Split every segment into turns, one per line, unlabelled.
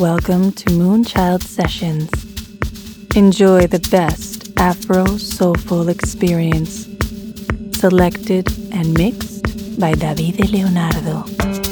Welcome to Moonchild Sessions. Enjoy the best Afro soulful experience. Selected and mixed by David Leonardo.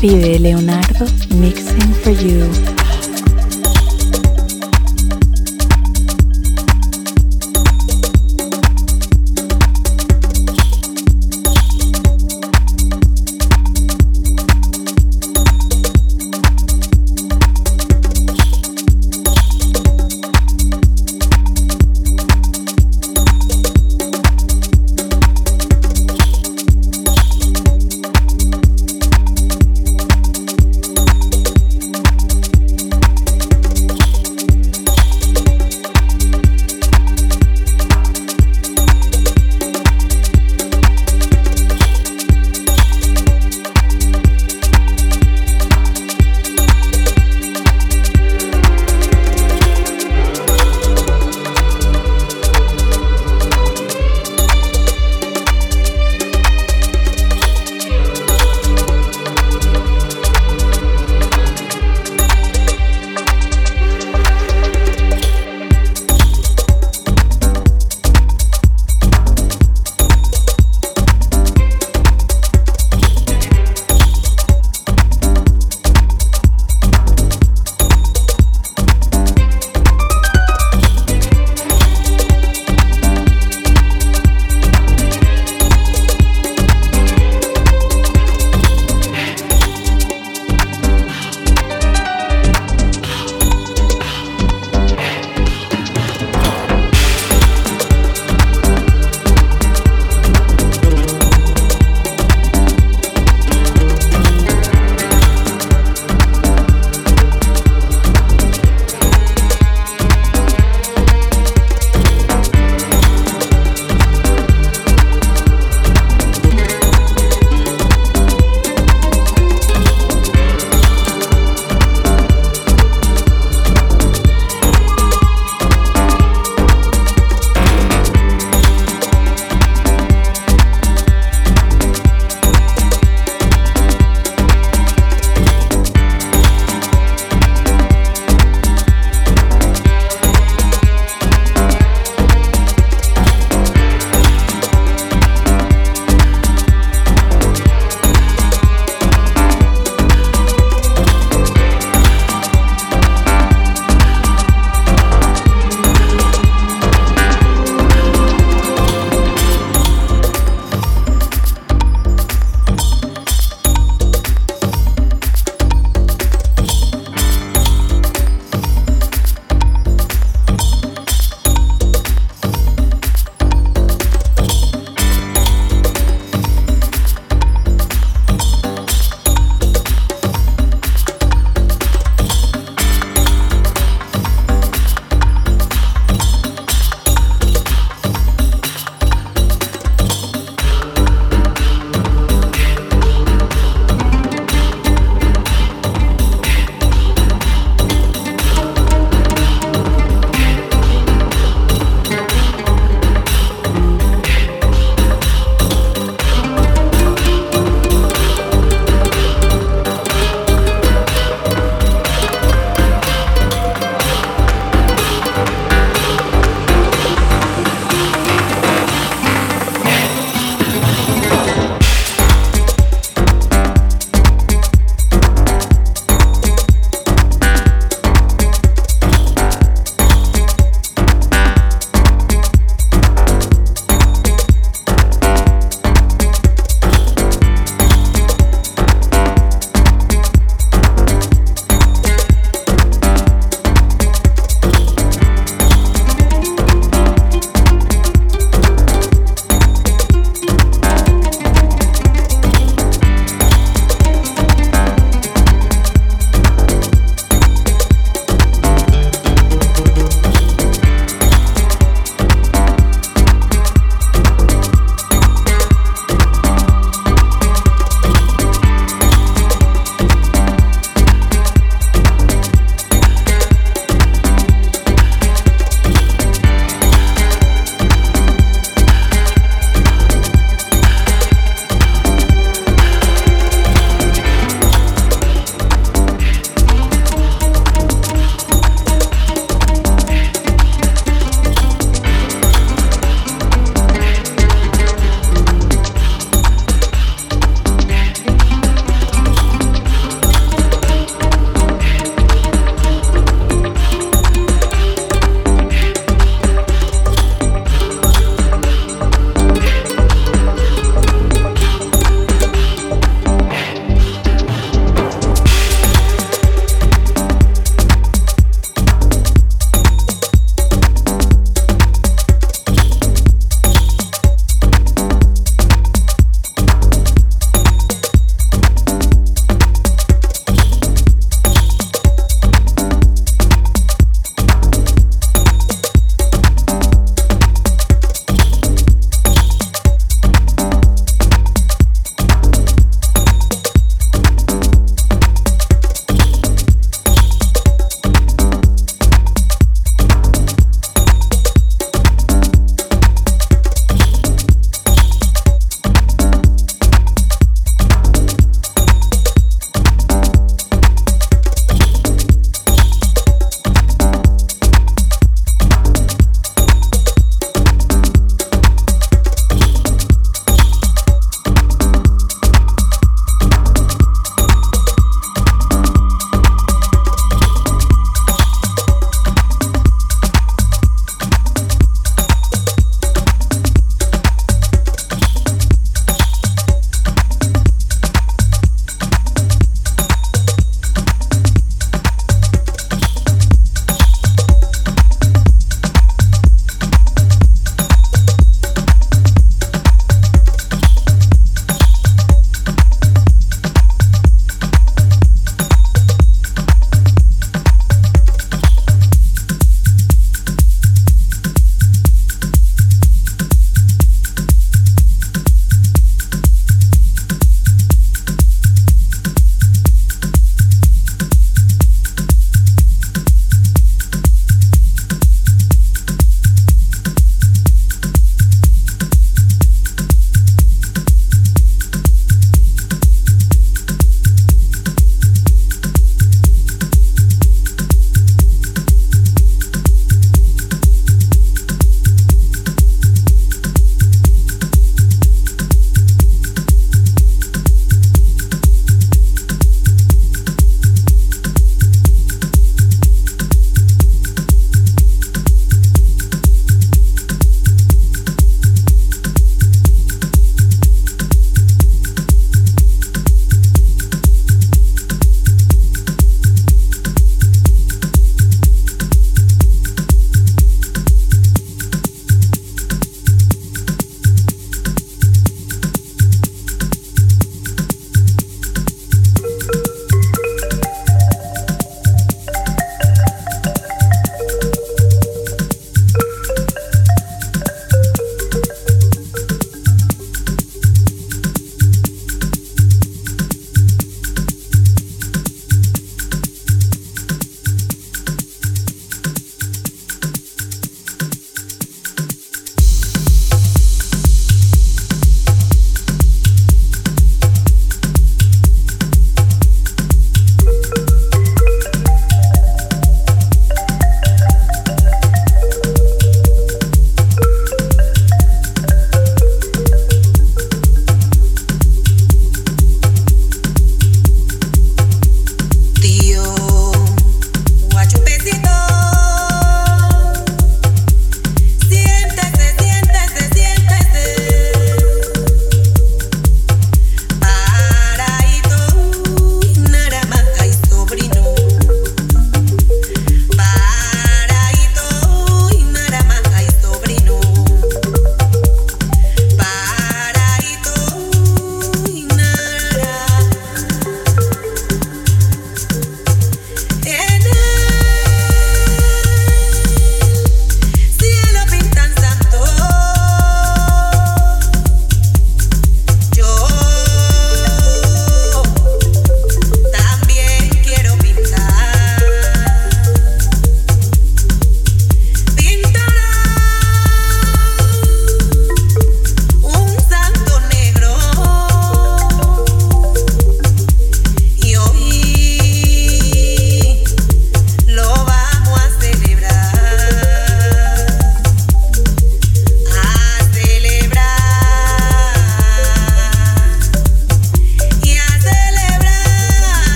Davide Leonardo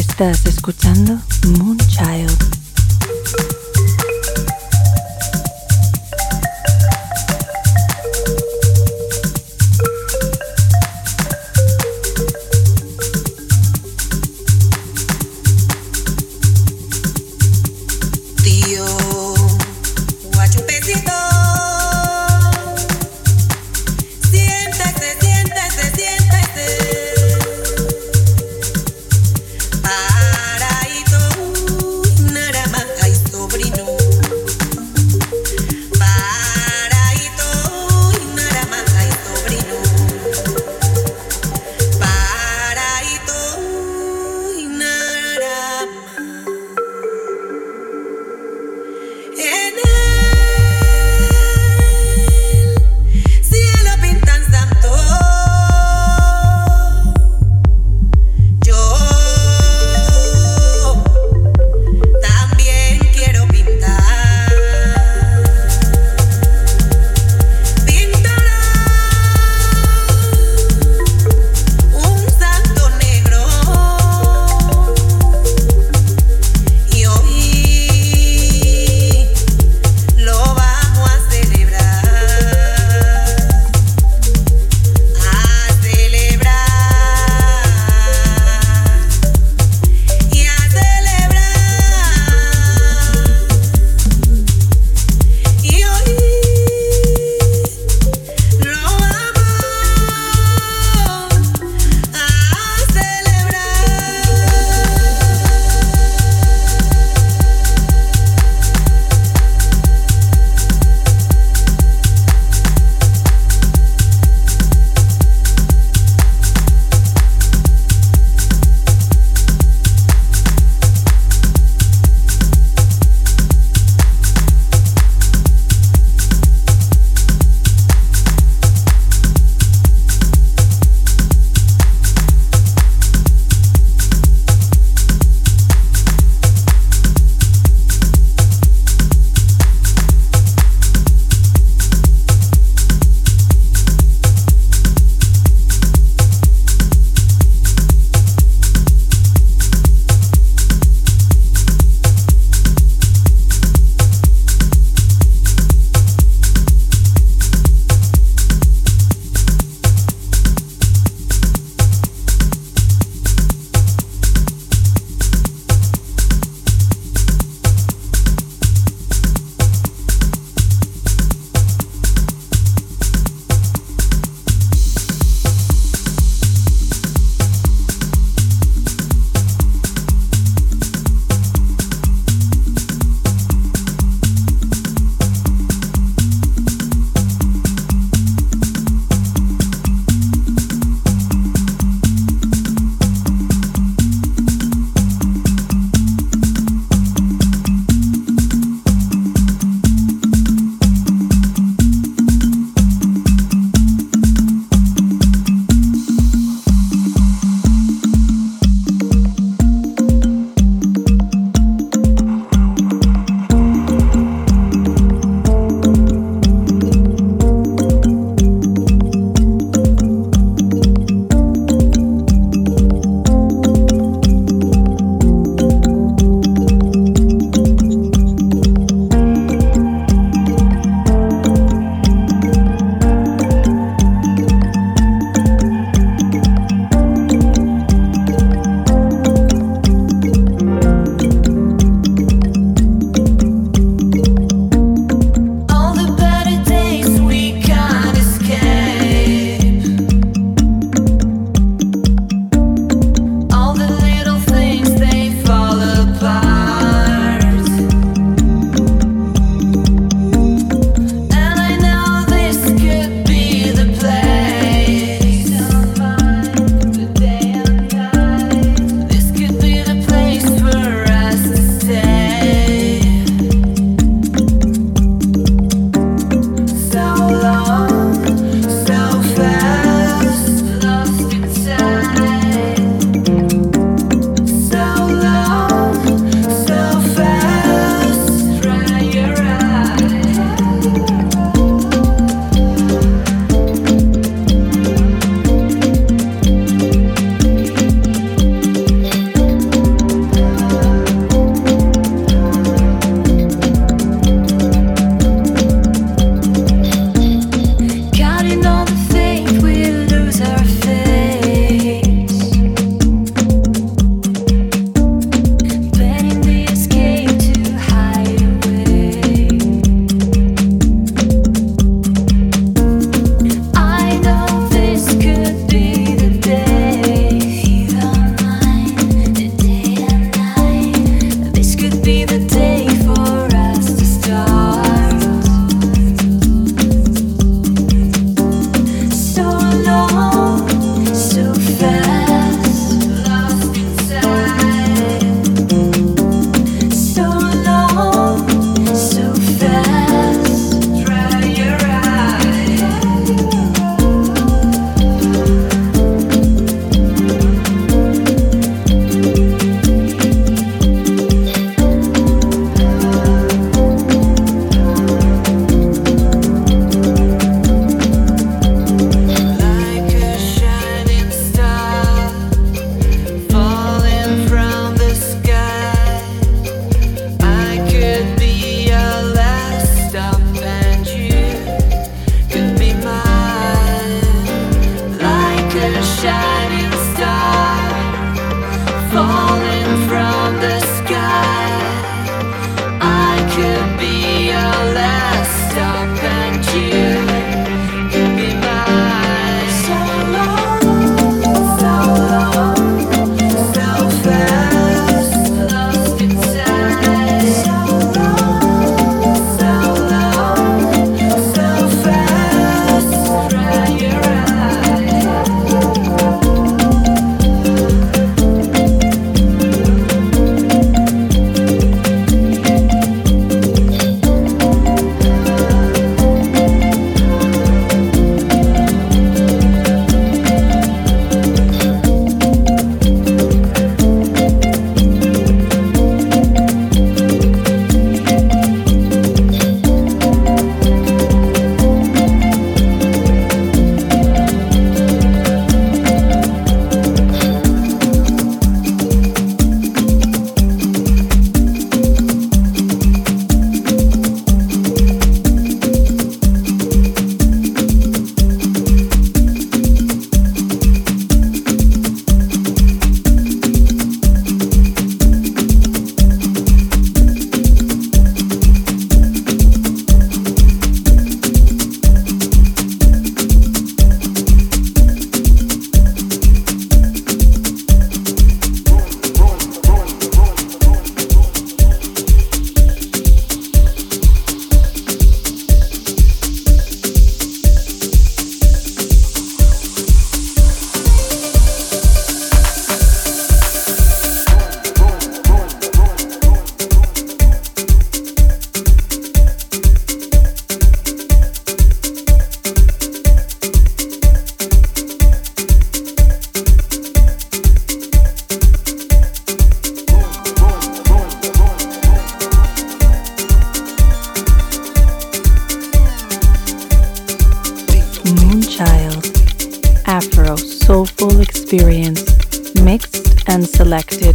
Estás escuchando Moonchild.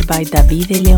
By Davide Leonardo.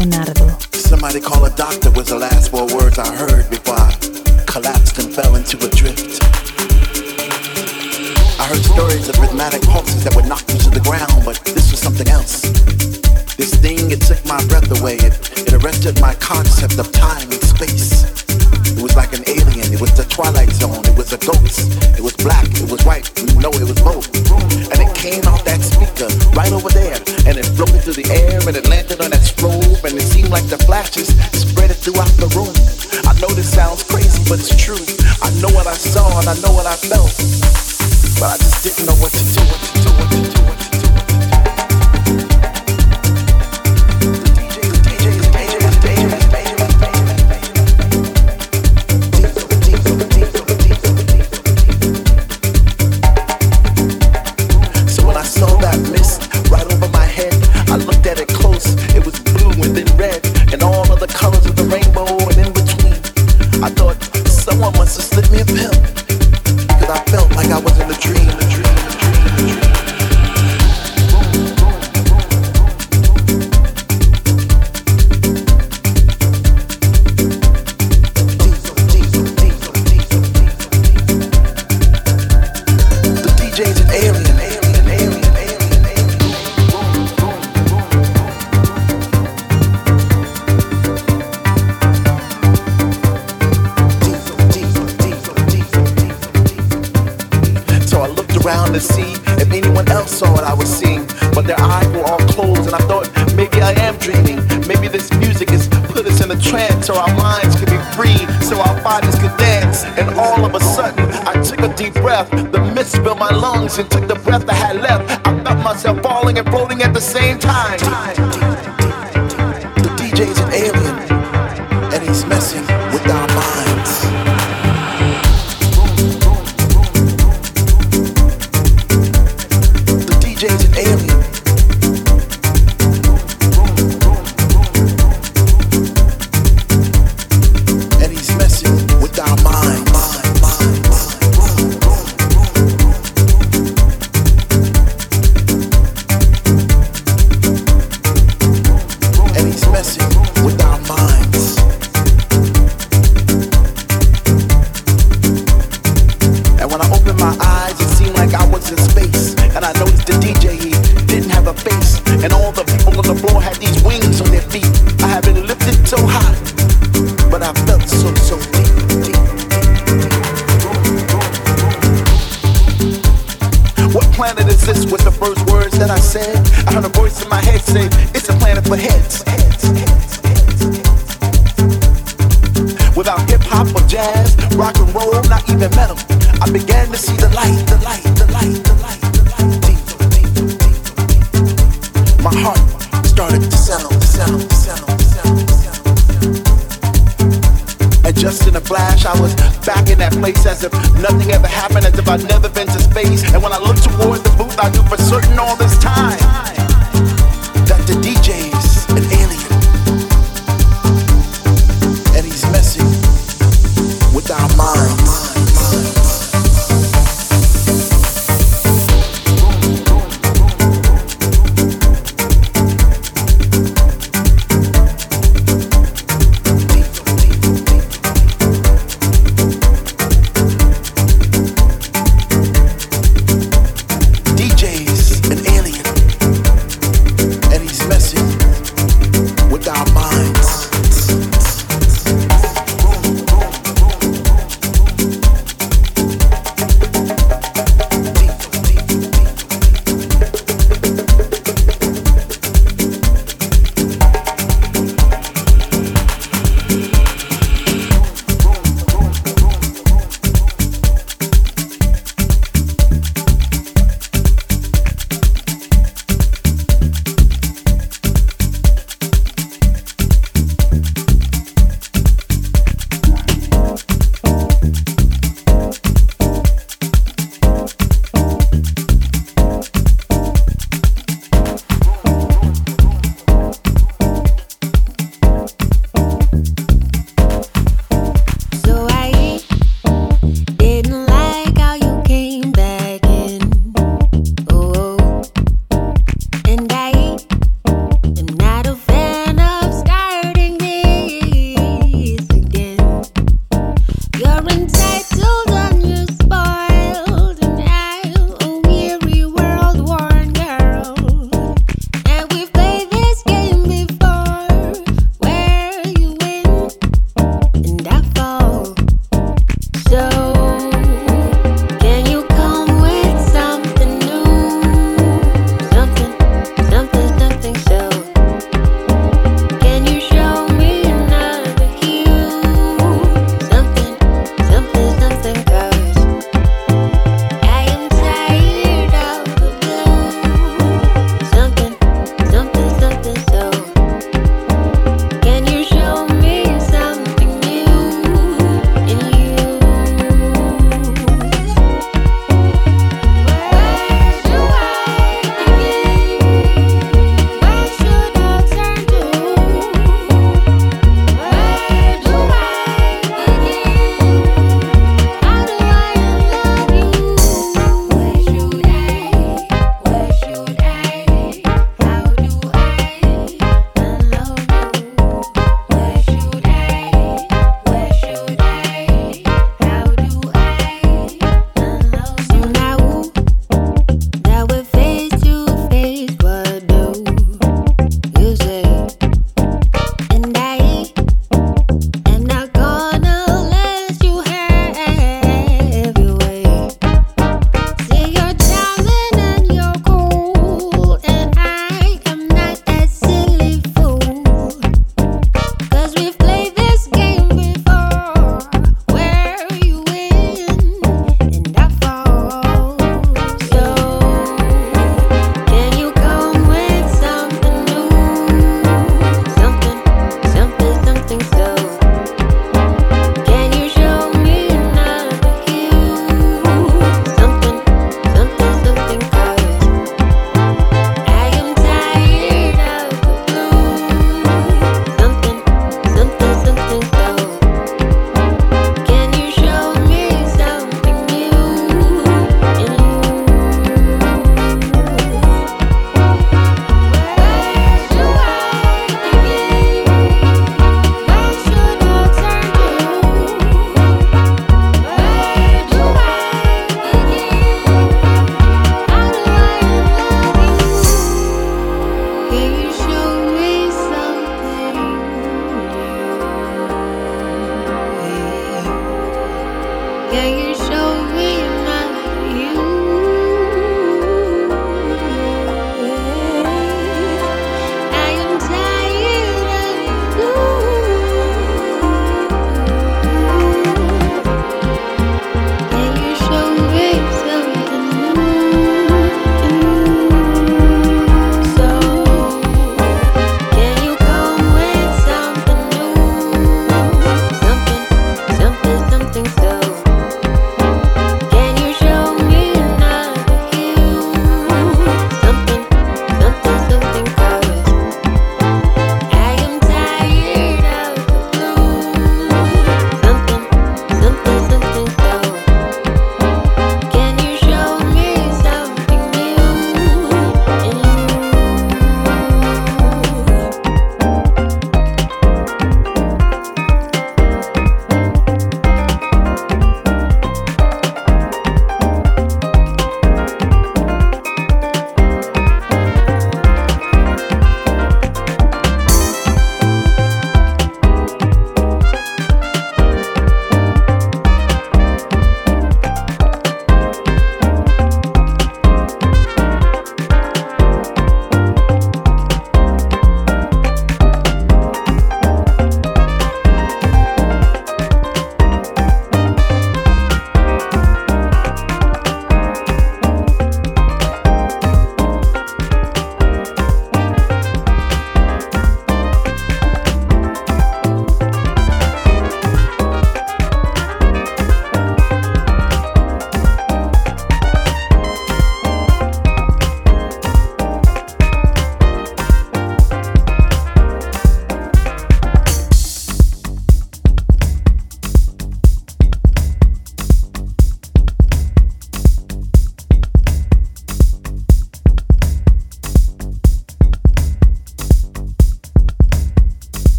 but their eyes were all closed. And I thought maybe I am dreaming. Maybe this music has put us in a trance so our minds could be free, so our bodies could dance. And all of a sudden, I took a deep breath. The mist filled my lungs and took the breath I had left. I felt myself falling and floating at the same time. The DJ's in. alien.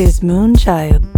Moonchild.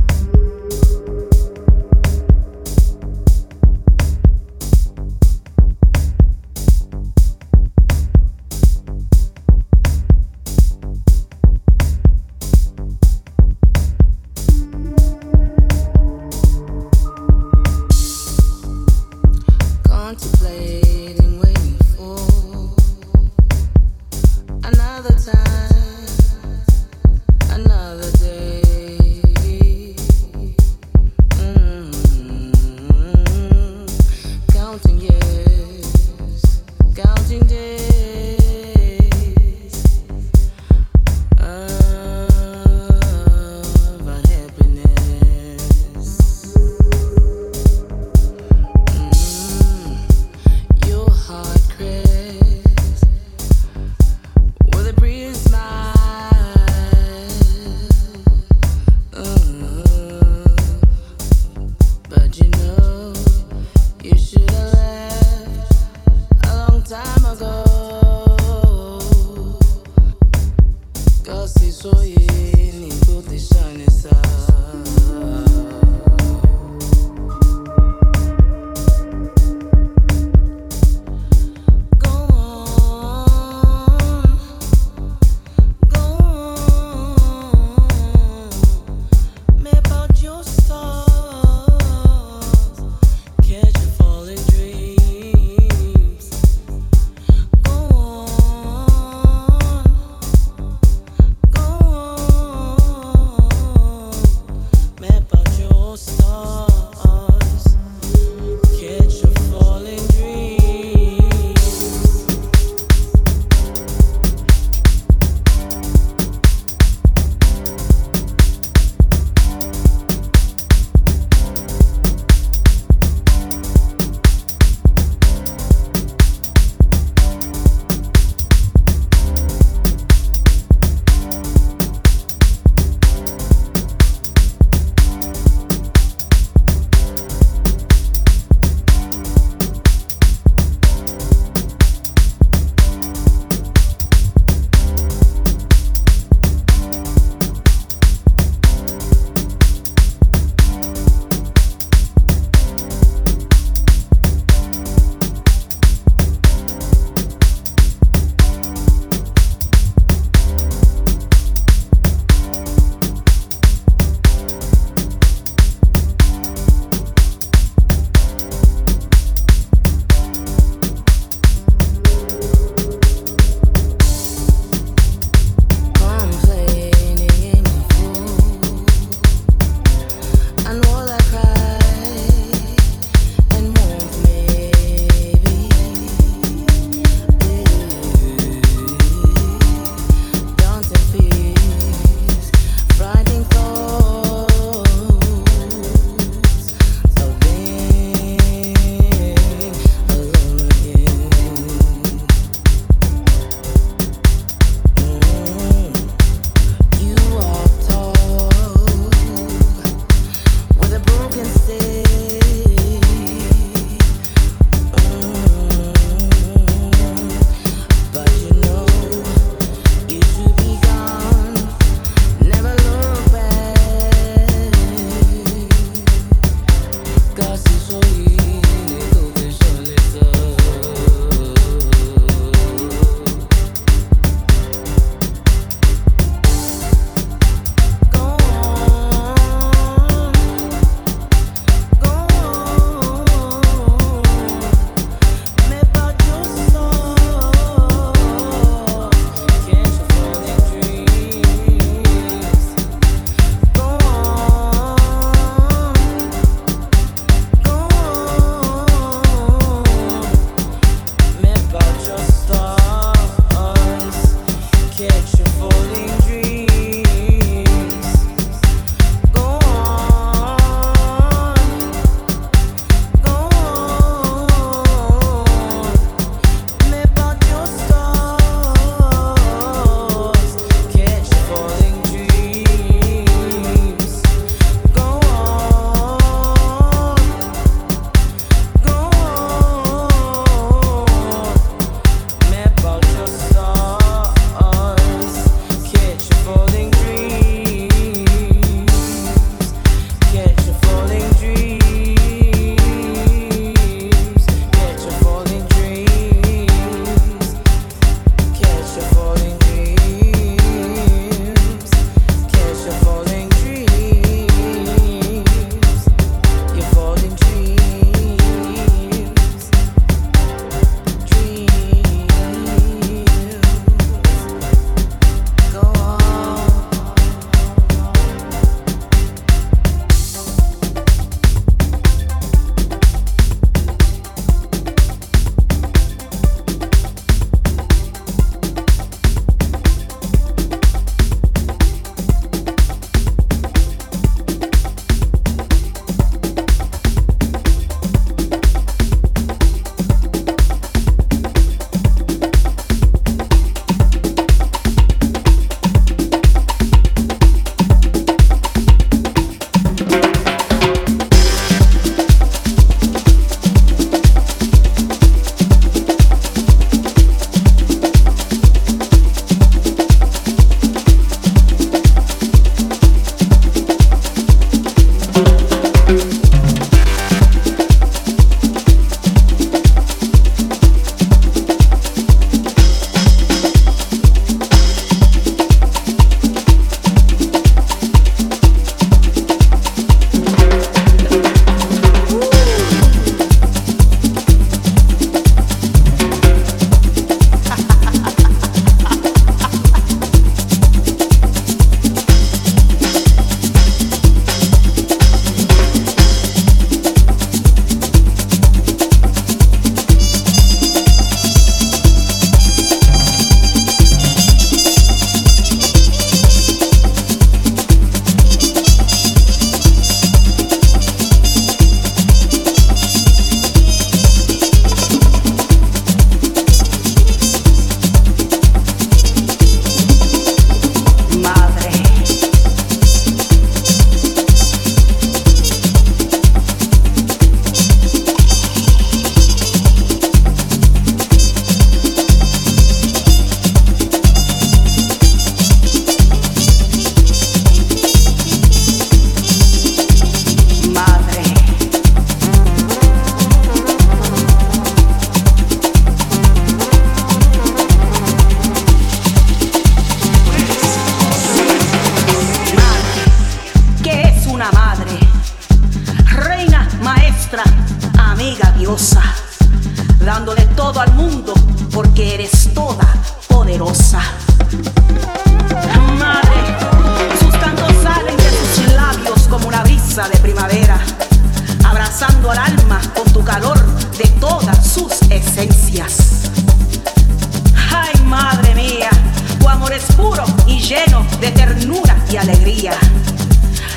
Puro y lleno de ternura y alegría.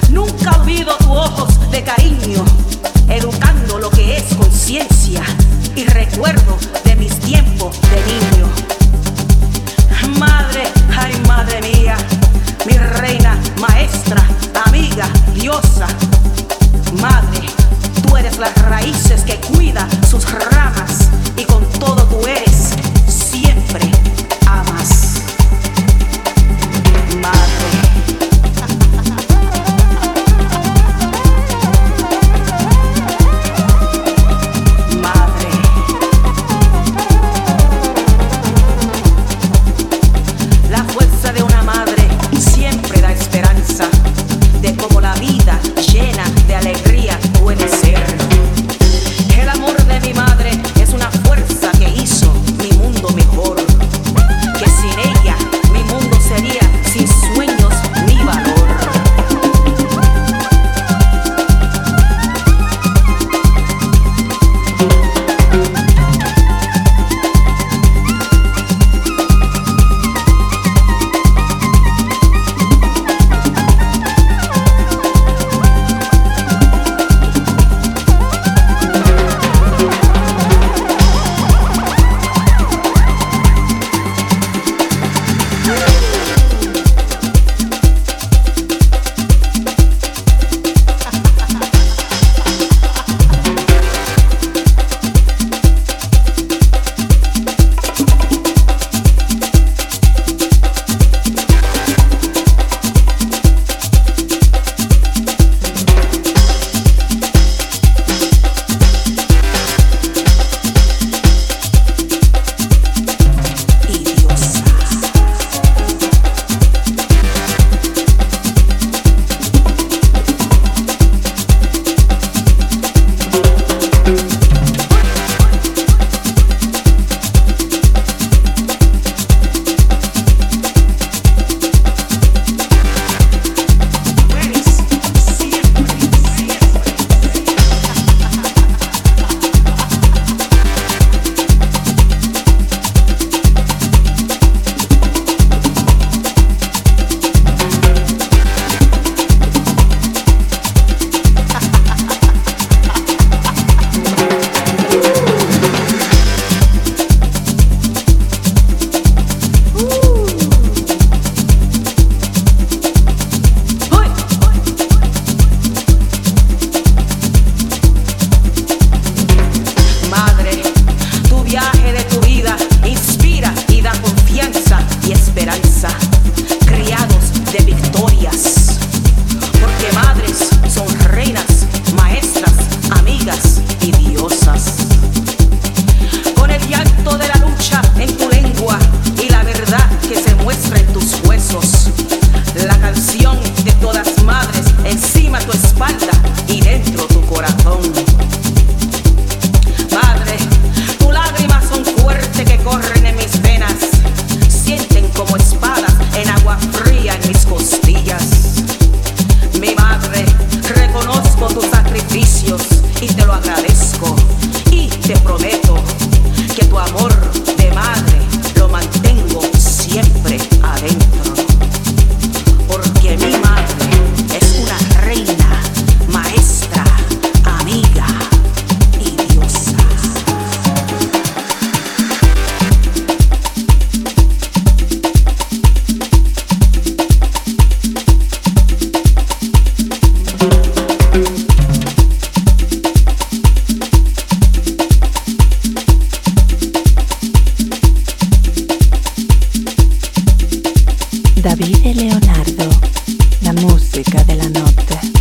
Nunca olvido tus ojos de cariño, educando lo que es conciencia y recuerdo de mis tiempos de niño. Madre, ay madre mía, mi reina, maestra, amiga, diosa. Madre, tú eres las raíces que cuida sus ramas y con todo tú eres Davide Leonardo, la musica
della notte.